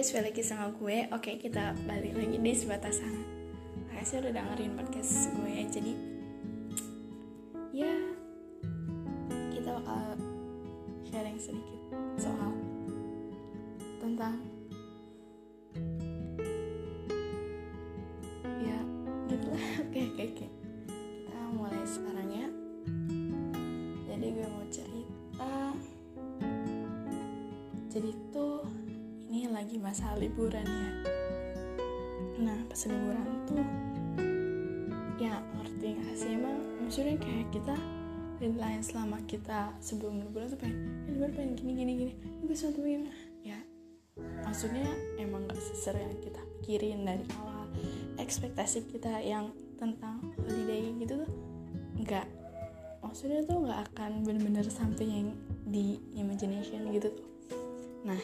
guys, balik lagi sama gue. Oke, kita balik lagi di sebatas sana Makasih udah dengerin podcast gue Jadi, liburan ya. Nah pas liburan tuh ya ngerti gak sih? Emang maksudnya kayak kita deadline selama kita sebelum liburan tuh pengen eh, liburan pengen gini gini gini gue suatu begini ya maksudnya emang gak seser yang kita pikirin dari awal. Ekspektasi kita yang tentang holiday gitu tuh nggak maksudnya tuh nggak akan bener-bener sampai yang di imagination gitu tuh. Nah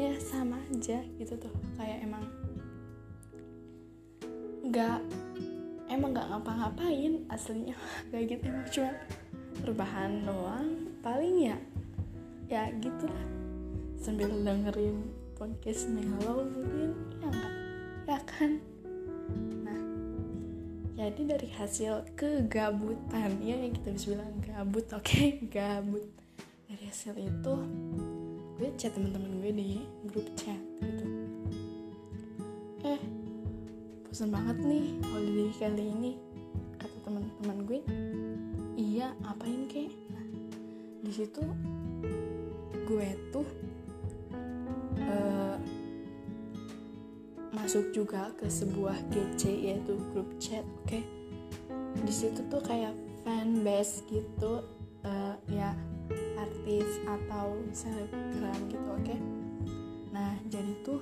ya sama aja gitu tuh. Kayak emang nggak emang nggak ngapa-ngapain aslinya. Kayak gitu emang cuma rebahan doang. Paling ya ya gitu lah sambil dengerin podcast Melo mungkin ya enggak ya kan? Nah jadi dari hasil kegabutan ya yang kita bisa bilang gabut oke okay? gabut. Dari hasil itu gue chat teman-teman gue di grup chat gitu. Eh bosan banget nih holiday kali ini kata teman-teman gue. Iya apain kek? Nah di situ gue tuh uh, masuk juga ke sebuah GC yaitu grup chat oke? Okay? di situ tuh kayak fan base gitu uh, ya artis atau selebgram gitu oke? Okay? nah jadi tuh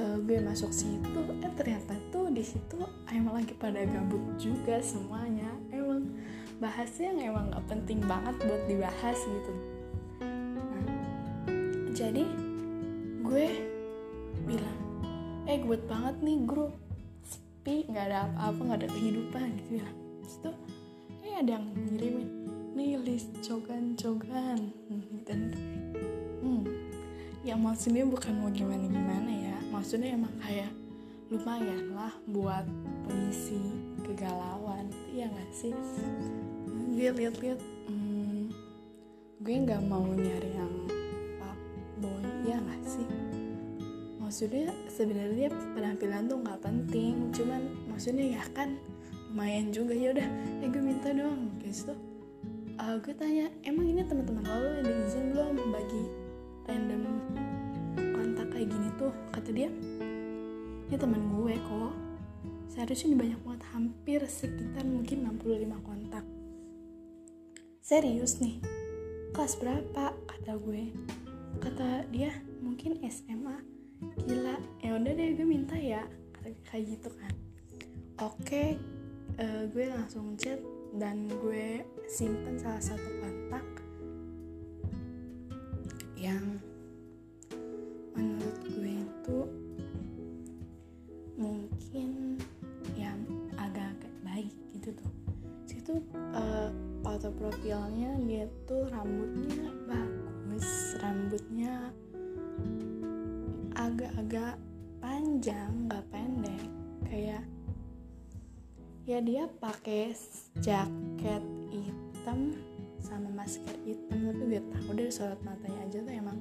uh, gue masuk situ eh ternyata tuh di situ emang lagi pada gabut juga semuanya. Emang bahasnya yang emang gak penting banget buat dibahas gitu. Nah jadi gue bilang eh gue banget nih grup sepi nggak ada apa-apa nggak ada kehidupan gitu ya. Terus tuh eh ada yang ngirimin nih list cogan-cogan dan hmm, ya maksudnya bukan mau gimana-gimana ya. Maksudnya emang kayak lumayan lah buat pengisi kegalauan. Iya gak sih? Gue liat-liat hmm, gue nggak mau nyari yang boy ya gak sih? Maksudnya sebenarnya penampilan tuh nggak penting. Cuman maksudnya ya kan lumayan juga. Ya udah ya gue minta doang guys tuh uh, gue tanya emang ini teman-teman lo ada izin belum bagi random kontak kayak gini tuh? Kata dia ini teman gue kok. Seharusnya banyak banget hampir sekitar mungkin 65 kontak. Serius nih? Kelas berapa? kata gue. Kata dia mungkin SMA gila ya udah deh gue minta ya kata kayak gitu kan. Oke uh, gue langsung chat dan gue simpen salah satu kontak yang menurut gue itu mungkin yang agak-agak baik gitu tuh. Situ uh, foto profilnya dia tuh rambutnya bagus rambutnya agak-agak panjang nggak pendek. Kayak ya dia pakai jaket hitam sama masker hitam tapi gue tahu dari sorot matanya aja tuh emang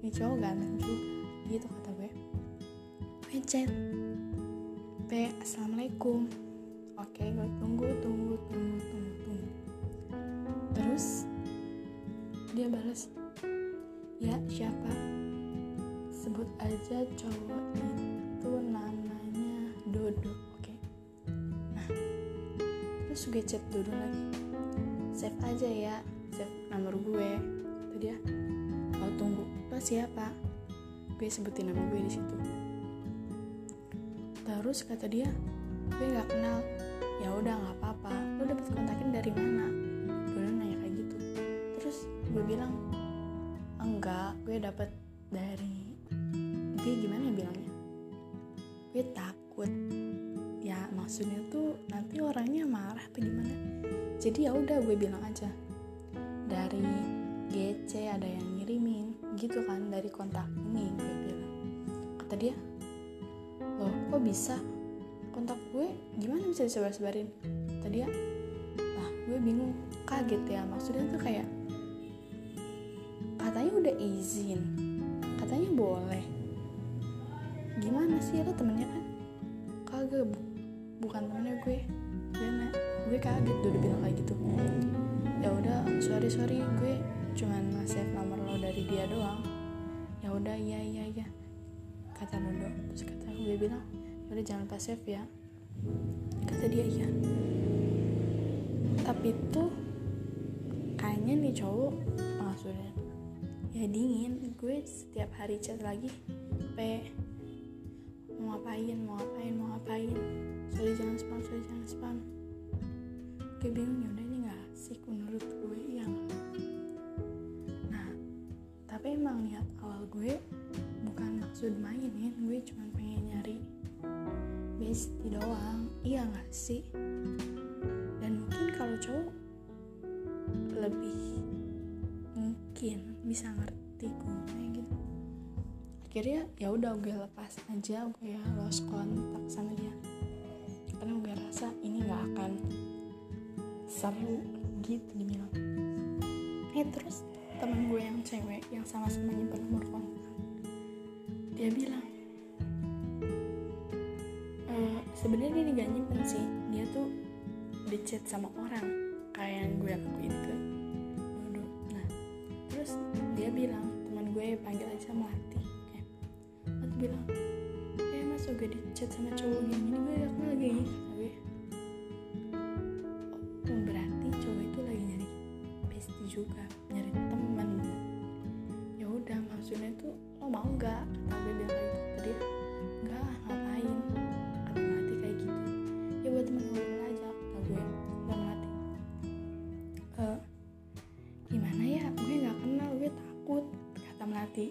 ini cowok ganteng juga gitu kata gue. Gue chat P assalamualaikum. Oke gue tunggu tunggu tunggu tunggu tunggu. Terus dia balas ya siapa? Sebut aja cowok itu namanya Dodo terus gue chat dulu lagi save aja ya save nomor gue. Itu dia. Oh tunggu lo siapa? Gue sebutin nama gue di situ. Terus kata dia gue nggak kenal. Ya udah nggak apa-apa. Lo dapet kontakin dari mana? Gue nanya kayak gitu. Terus gue bilang enggak gue dapet dari gue gimana ya bilangnya? Gue takut jadi ya udah gue bilang aja dari GC ada yang ngirimin gitu kan dari kontak ini gue bilang. Kata dia loh kok bisa? Kontak gue gimana bisa disebar-sebarin? Kata dia lah gue bingung kaget ya. Maksudnya tuh kayak katanya udah izin katanya boleh. Gimana sih? Lo temennya kan? Kagak bu bukan temennya gue na- gue kaget tuh udah bilang kayak gitu. Ya udah sorry sorry gue cuman nge-save nomor lo dari dia doang. Ya udah iya iya iya. Kata Dodo. Terus kata gue bilang ya udah jangan lupa save ya. Kata dia iya. Tapi tuh kayaknya nih cowok maksudnya ya dingin. Gue setiap hari chat lagi pe mau ngapain mau ngapain mau ngapain? Sorry jangan spam sorry jangan spam gue bingung ya udah ini nggak asik menurut gue nggak? nah tapi emang niat awal gue bukan maksud mainin gue cuma pengen nyari bestie doang. Iya nggak sih? Dan mungkin kalau cowok lebih mungkin bisa ngerti gue gitu. Akhirnya ya udah gue lepas aja gue lost kontak sama dia. Karena gue rasa ini nggak akan seru gitu dibilang. Eh terus teman gue yang cewek yang sama-sama nyimpen nomor kontak dia bilang "Eh, sebenarnya dia gak nyimpen sih. Dia tuh di chat sama orang kayak yang gue lakuin ke Dodo nah terus dia bilang teman gue panggil aja Melati kayak Melati bilang eh mas gue di chat sama cowok gini gue gak lagi juga nyari teman ya udah maksudnya tuh lo mau nggak? Kata gue bilang kayak gitu ke dia enggak ngapain? Kata Melati kayak gitu. Ya buat temen ngobrol aja kata gue dan Melati "Eh, gimana ya? Gue nggak kenal gue takut kata Melati.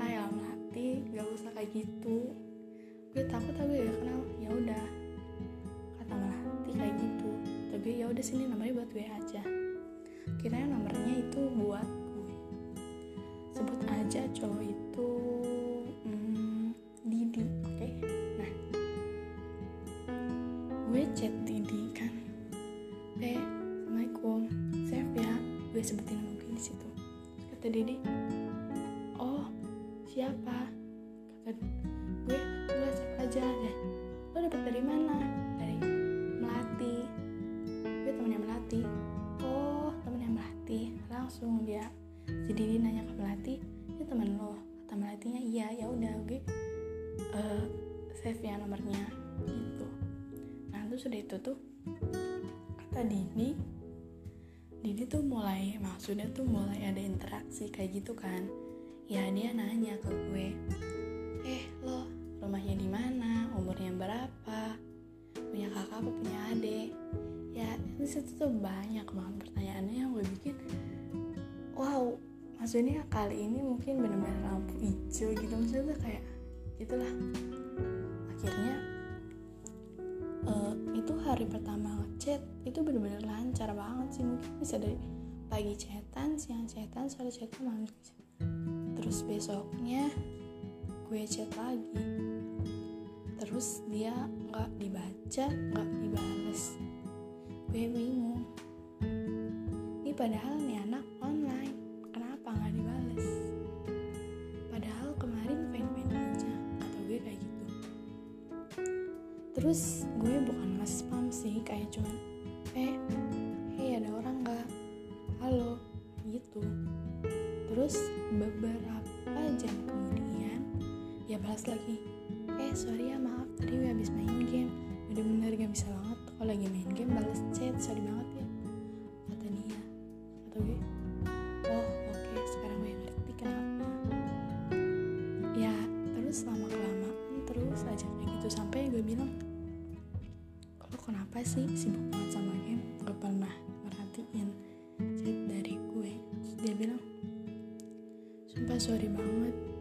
Ayo Melati gak usah kayak gitu. Gue takut tapi gak kenal. Ya udah kata Melati kayak gitu. Tapi ya udah sini namanya buat gue aja kiranya nomornya itu buat gue. Sebut aja cowok itu hmm, Didi oke? Nah gue chat Didi kan. Eh assalamualaikum save ya gue sebutin nama gue di situ. Kata Didi oh siapa? Kata gue langsung dia si Didi nanya ke melati itu temen lo? Kata melatinya iya ya udah gue eh, save ya nomornya gitu. Nah terus udah itu tuh kata Didi Didi tuh mulai maksudnya tuh mulai ada interaksi kayak gitu kan. Ya dia nanya ke gue eh lo rumahnya di mana? Umurnya berapa? Punya kakak apa punya adik? Ya di situ tuh banyak banget pertanyaannya yang gue bikin maksudnya kali ini mungkin bener-bener lampu hijau gitu. Maksudnya kayak gitulah. Akhirnya eh, itu hari pertama ngechat itu bener-bener lancar banget sih. Mungkin bisa dari pagi chatan siang chatan sore chatan malam terus besoknya gue chat lagi. Terus dia nggak dibaca nggak dibales. Gue bingung. Ini padahal nih bukan nge-spam sih kayak cuman eh hey ada orang nggak? Halo gitu. Terus beberapa jam kemudian dia balas lagi eh sorry ya maaf tadi gue habis main game. Bener-bener gak bisa banget kalau lagi main game balas chat sorry banget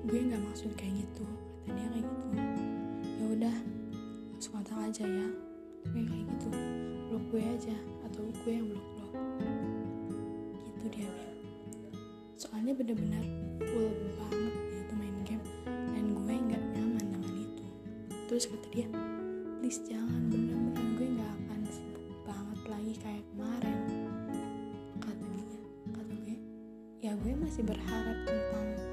gue nggak maksud kayak gitu. Kata dia kayak gitu. Ya udah kontak aja ya. Gue kayak gitu. Blok gue aja atau gue yang blok lo gitu dia bilang. Soalnya bener-bener full banget gitu main game. Dan gue nggak nyaman dengan itu. Terus kata dia please jangan bener-bener gue nggak akan sibuk banget lagi kayak kemarin. Kata dia kata gue ya gue masih berharap tentang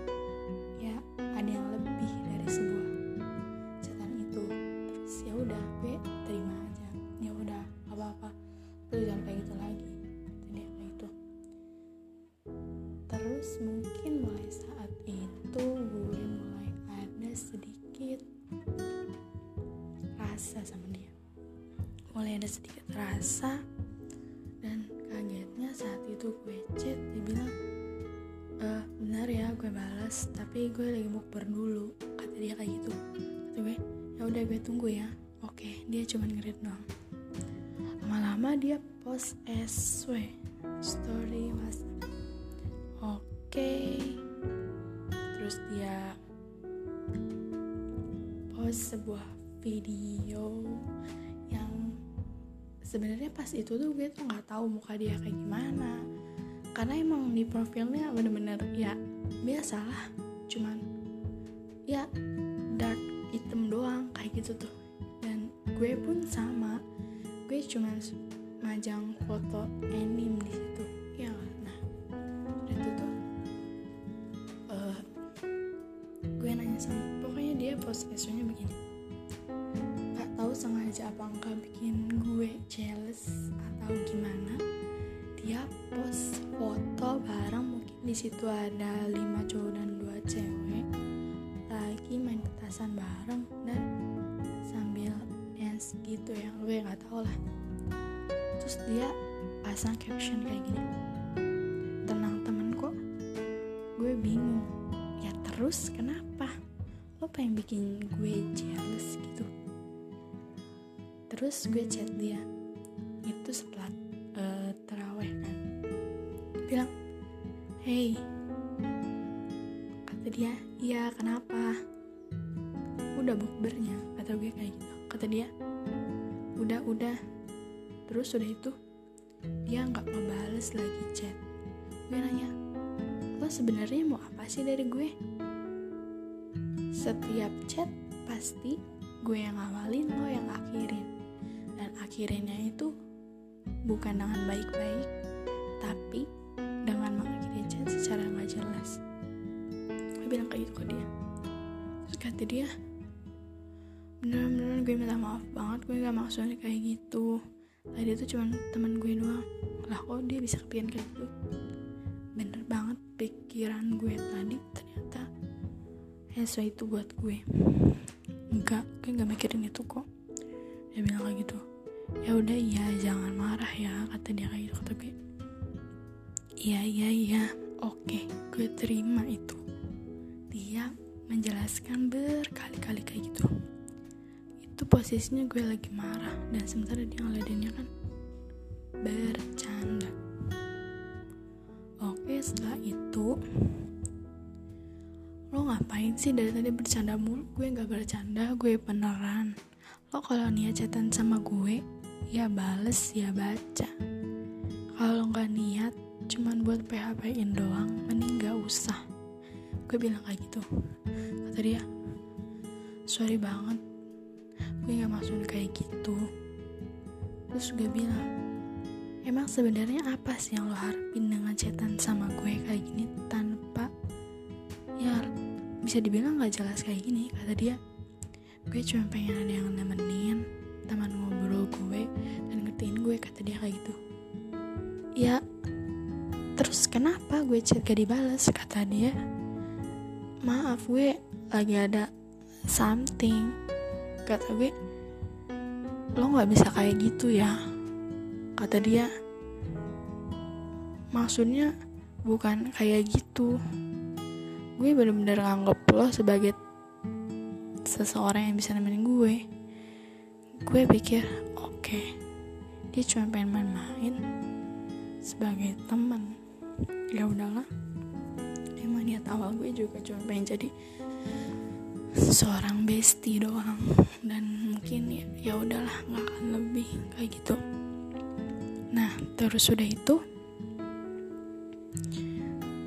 terus mungkin mulai saat itu gue mulai ada sedikit rasa sama dia. Mulai ada sedikit rasa dan kagetnya saat itu gue chat dia bilang e, benar ya gue balas tapi gue lagi mukber dulu kata dia kayak gitu. Kata gue ya udah gue tunggu ya. Oke dia cuma ngerit doang. Lama-lama dia post SW story WhatsApp sebuah video yang sebenarnya pas itu tuh gue tuh nggak tahu muka dia kayak gimana. Karena emang di profilnya bener-bener ya biasalah. Cuman ya dark hitam doang kayak gitu tuh. Dan gue pun sama. Gue cuman majang foto anime di situ. Ya nah itu tuh eh, gue nanya sama pokoknya dia post nya begini enggak bikin gue jealous atau gimana? Dia post foto bareng mungkin di situ ada lima cowok dan dua cewek. Lagi main petasan bareng dan sambil dance gitu ya. Gue nggak tahu lah. Terus dia pasang caption kayak gini. Tenang temen kok. Gue bingung. Ya terus kenapa? Lo pengen bikin gue jealous terus gue chat dia. Itu setelah uh, teraweh kan. Bilang hey. Kata dia iya kenapa? Udah bukbernya. Kata gue kayak gitu. Kata dia udah udah. Terus udah itu dia nggak ngebales lagi chat. Gue nanya lo sebenarnya mau apa sih dari gue? Setiap chat pasti gue yang awalin lo yang akhirin dan akhirinnya itu bukan dengan baik-baik tapi dengan mengakhiri chat secara nggak jelas. Gue bilang kayak gitu ke dia. Terus kata dia beneran-beneran gue minta maaf banget gue gak maksudnya kayak gitu. Tadi itu cuma teman gue doang. Lah kok dia bisa kepikiran kayak gitu? Bener banget pikiran gue tadi ternyata Heswa itu buat gue. Enggak gue gak mikirin itu kok. Dia bilang kayak gitu ya udah iya jangan marah ya kata dia kayak gitu kata gue iya iya iya. Oke gue terima itu. Dia menjelaskan berkali-kali kayak gitu. Itu posisinya gue lagi marah dan sementara dia ngeladennya kan bercanda. Oke setelah itu lo ngapain sih dari tadi bercanda mulu? Gue nggak bercanda gue beneran lo kalau niat chatan sama gue ya bales ya baca. Kalau nggak niat cuman buat PHP in doang mending gak usah. Gue bilang kayak gitu. Kata dia sorry banget gue gak maksud kayak gitu. Terus gue bilang emang sebenarnya apa sih yang lo harapin dengan chatan sama gue kayak gini tanpa ya bisa dibilang gak jelas kayak gini? Kata dia gue cuma pengen ada yang nemenin teman ngobrol gue dan ngertiin gue kata dia kayak gitu. Ya terus kenapa gue chat gak dibalas kata dia. Maaf gue lagi ada something. Kata gue lo nggak bisa kayak gitu ya. Kata dia maksudnya bukan kayak gitu. Gue bener-bener nganggep lo sebagai seseorang yang bisa nemenin gue gue pikir oke okay, dia cuma pengen main-main sebagai teman ya udahlah. Emang niat awal gue juga cuma pengen jadi seorang bestie doang. Dan mungkin ya ya udahlah nggak akan lebih kayak gitu. Nah terus sudah itu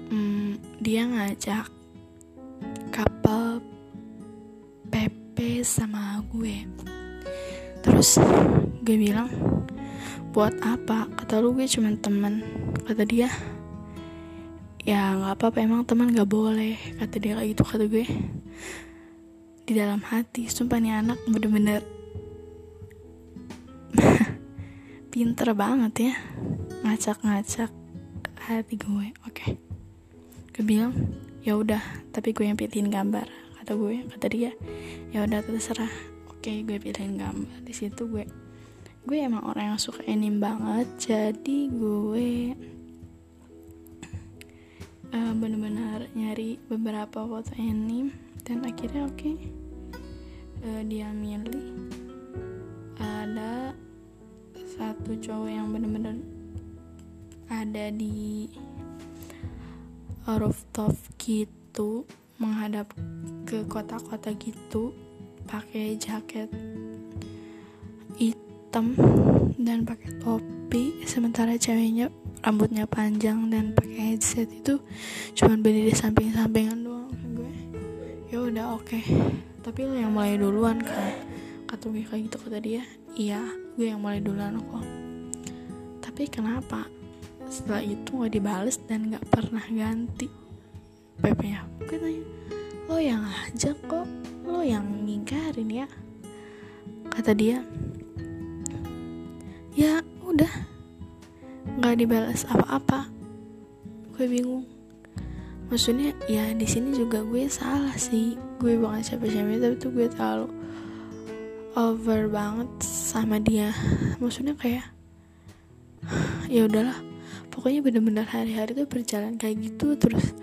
hmm, dia ngajak sama gue. Terus gue bilang buat apa? Kata lu gue cuman temen. Kata dia ya nggak apa-apa emang teman nggak boleh. Kata dia kayak gitu kata gue. Di dalam hati sumpah nih anak bener-bener pinter banget ya ngacak-ngacak hati gue oke. Okay. gue bilang ya udah tapi gue yang pilihin gambar kata gue kata dia. Ya udah terserah. Oke gue pilihin gambar. Di situ gue gue emang orang yang suka anime banget. Jadi gue uh, benar-benar nyari beberapa foto anime. Dan akhirnya oke okay, uh, dia milih ada satu cowok yang benar-benar ada di rooftop gitu menghadap ke kota-kota gitu pakai jaket hitam dan pakai topi. Sementara ceweknya rambutnya panjang dan pakai headset itu cuman berdiri samping-sampingan doang. Gue ya udah oke. Okay. tapi lo yang mulai duluan kan kata gue kayak gitu kata dia iya gue yang mulai duluan kok. Tapi kenapa? Setelah itu gak dibales dan gak pernah ganti PP nya gue tanya. Lo yang ajak kok. Lo yang ngingkarin ya. Kata dia ya udah. Nggak dibalas apa-apa. Gue bingung. Maksudnya ya di sini juga gue salah sih. Gue bukan siapa-siapa tapi tuh gue terlalu over banget sama dia. Maksudnya kayak ya udahlah pokoknya bener-bener hari-hari tuh berjalan kayak gitu terus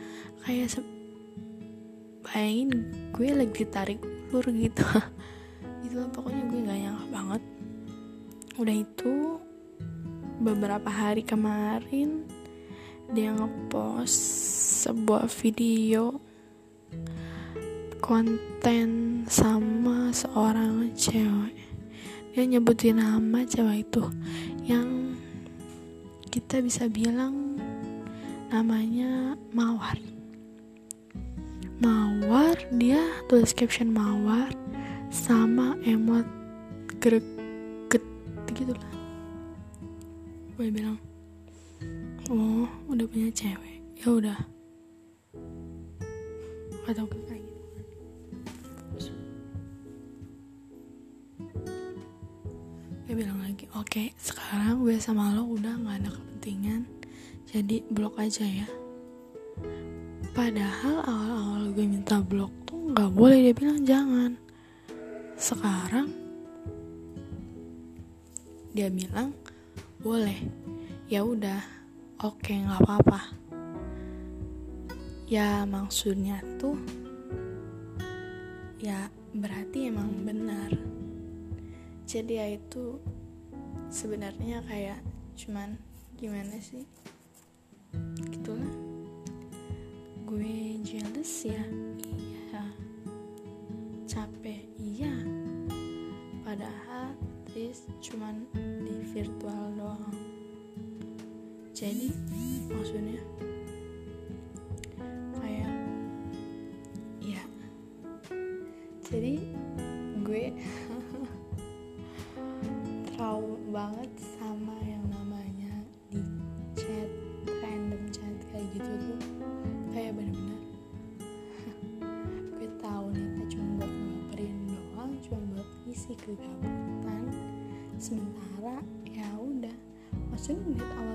kayak bayangin gue lagi ditarik ulur gitu. Itu pokoknya gue gak nyangka banget. Udah itu beberapa hari kemarin dia ngepost sebuah video konten sama seorang cewek. Dia nyebutin nama cewek itu yang kita bisa bilang namanya Mawar. Mawar dia tulis caption Mawar sama emot greget gitu lah. Gue bilang oh udah punya cewek. Ya udah. Atau lagi. Oke sekarang gue sama lo udah nggak ada kepentingan. Jadi blok aja ya. Padahal awal-awal gue minta blok tuh nggak boleh dia bilang jangan. Sekarang dia bilang boleh. Ya udah oke okay, nggak apa-apa. Ya maksudnya tuh ya berarti emang benar. Jadi ya itu sebenarnya kayak cuman gimana sih? Gitulah gue jealous ya? Iya. Capek? Iya. Padahal Tris cuman di virtual doang. Jadi maksudnya gitu tuh kayak bener-bener gue tahu nih cuma buat ngapain doang cuma buat isi kegabutan sementara ya udah maksudnya ngeliat awal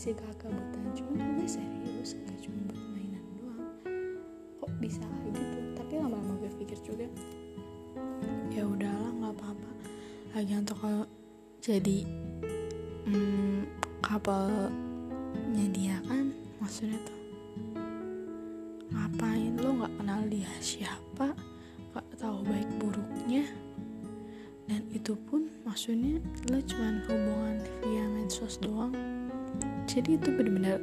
ngisi kegabutan cuma tuh gue serius gak cuma buat mainan doang. Kok bisa gitu? Tapi lama-lama gue pikir juga ya udahlah nggak apa-apa. Lagi untuk kalau jadi hmm, kapalnya dia kan maksudnya tuh ngapain? Lo nggak kenal dia siapa? Nggak tahu baik buruknya? Dan itu pun maksudnya lo cuman hubungan via medsos doang jadi itu benar-benar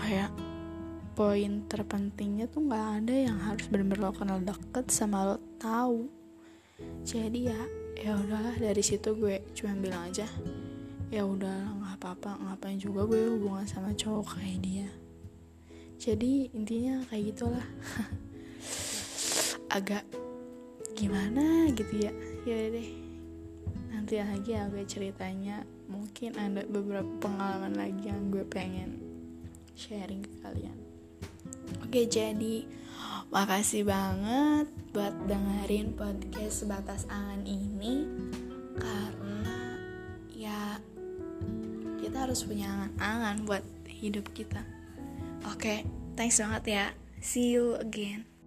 kayak poin terpentingnya tuh nggak ada yang harus benar-benar lo kenal deket sama lo tahu. Jadi ya ya udahlah dari situ gue cuma bilang aja ya udah nggak apa-apa ngapain juga gue hubungan sama cowok kayak dia. Jadi intinya kayak gitulah. Agak gimana gitu ya. Ya deh. Nanti lagi ya gue ceritanya mungkin ada beberapa pengalaman lagi yang gue pengen sharing ke kalian Oke jadi makasih banget buat dengerin podcast sebatas angan ini karena ya kita harus punya angan-angan buat hidup kita. Oke, thanks banget ya. See you again.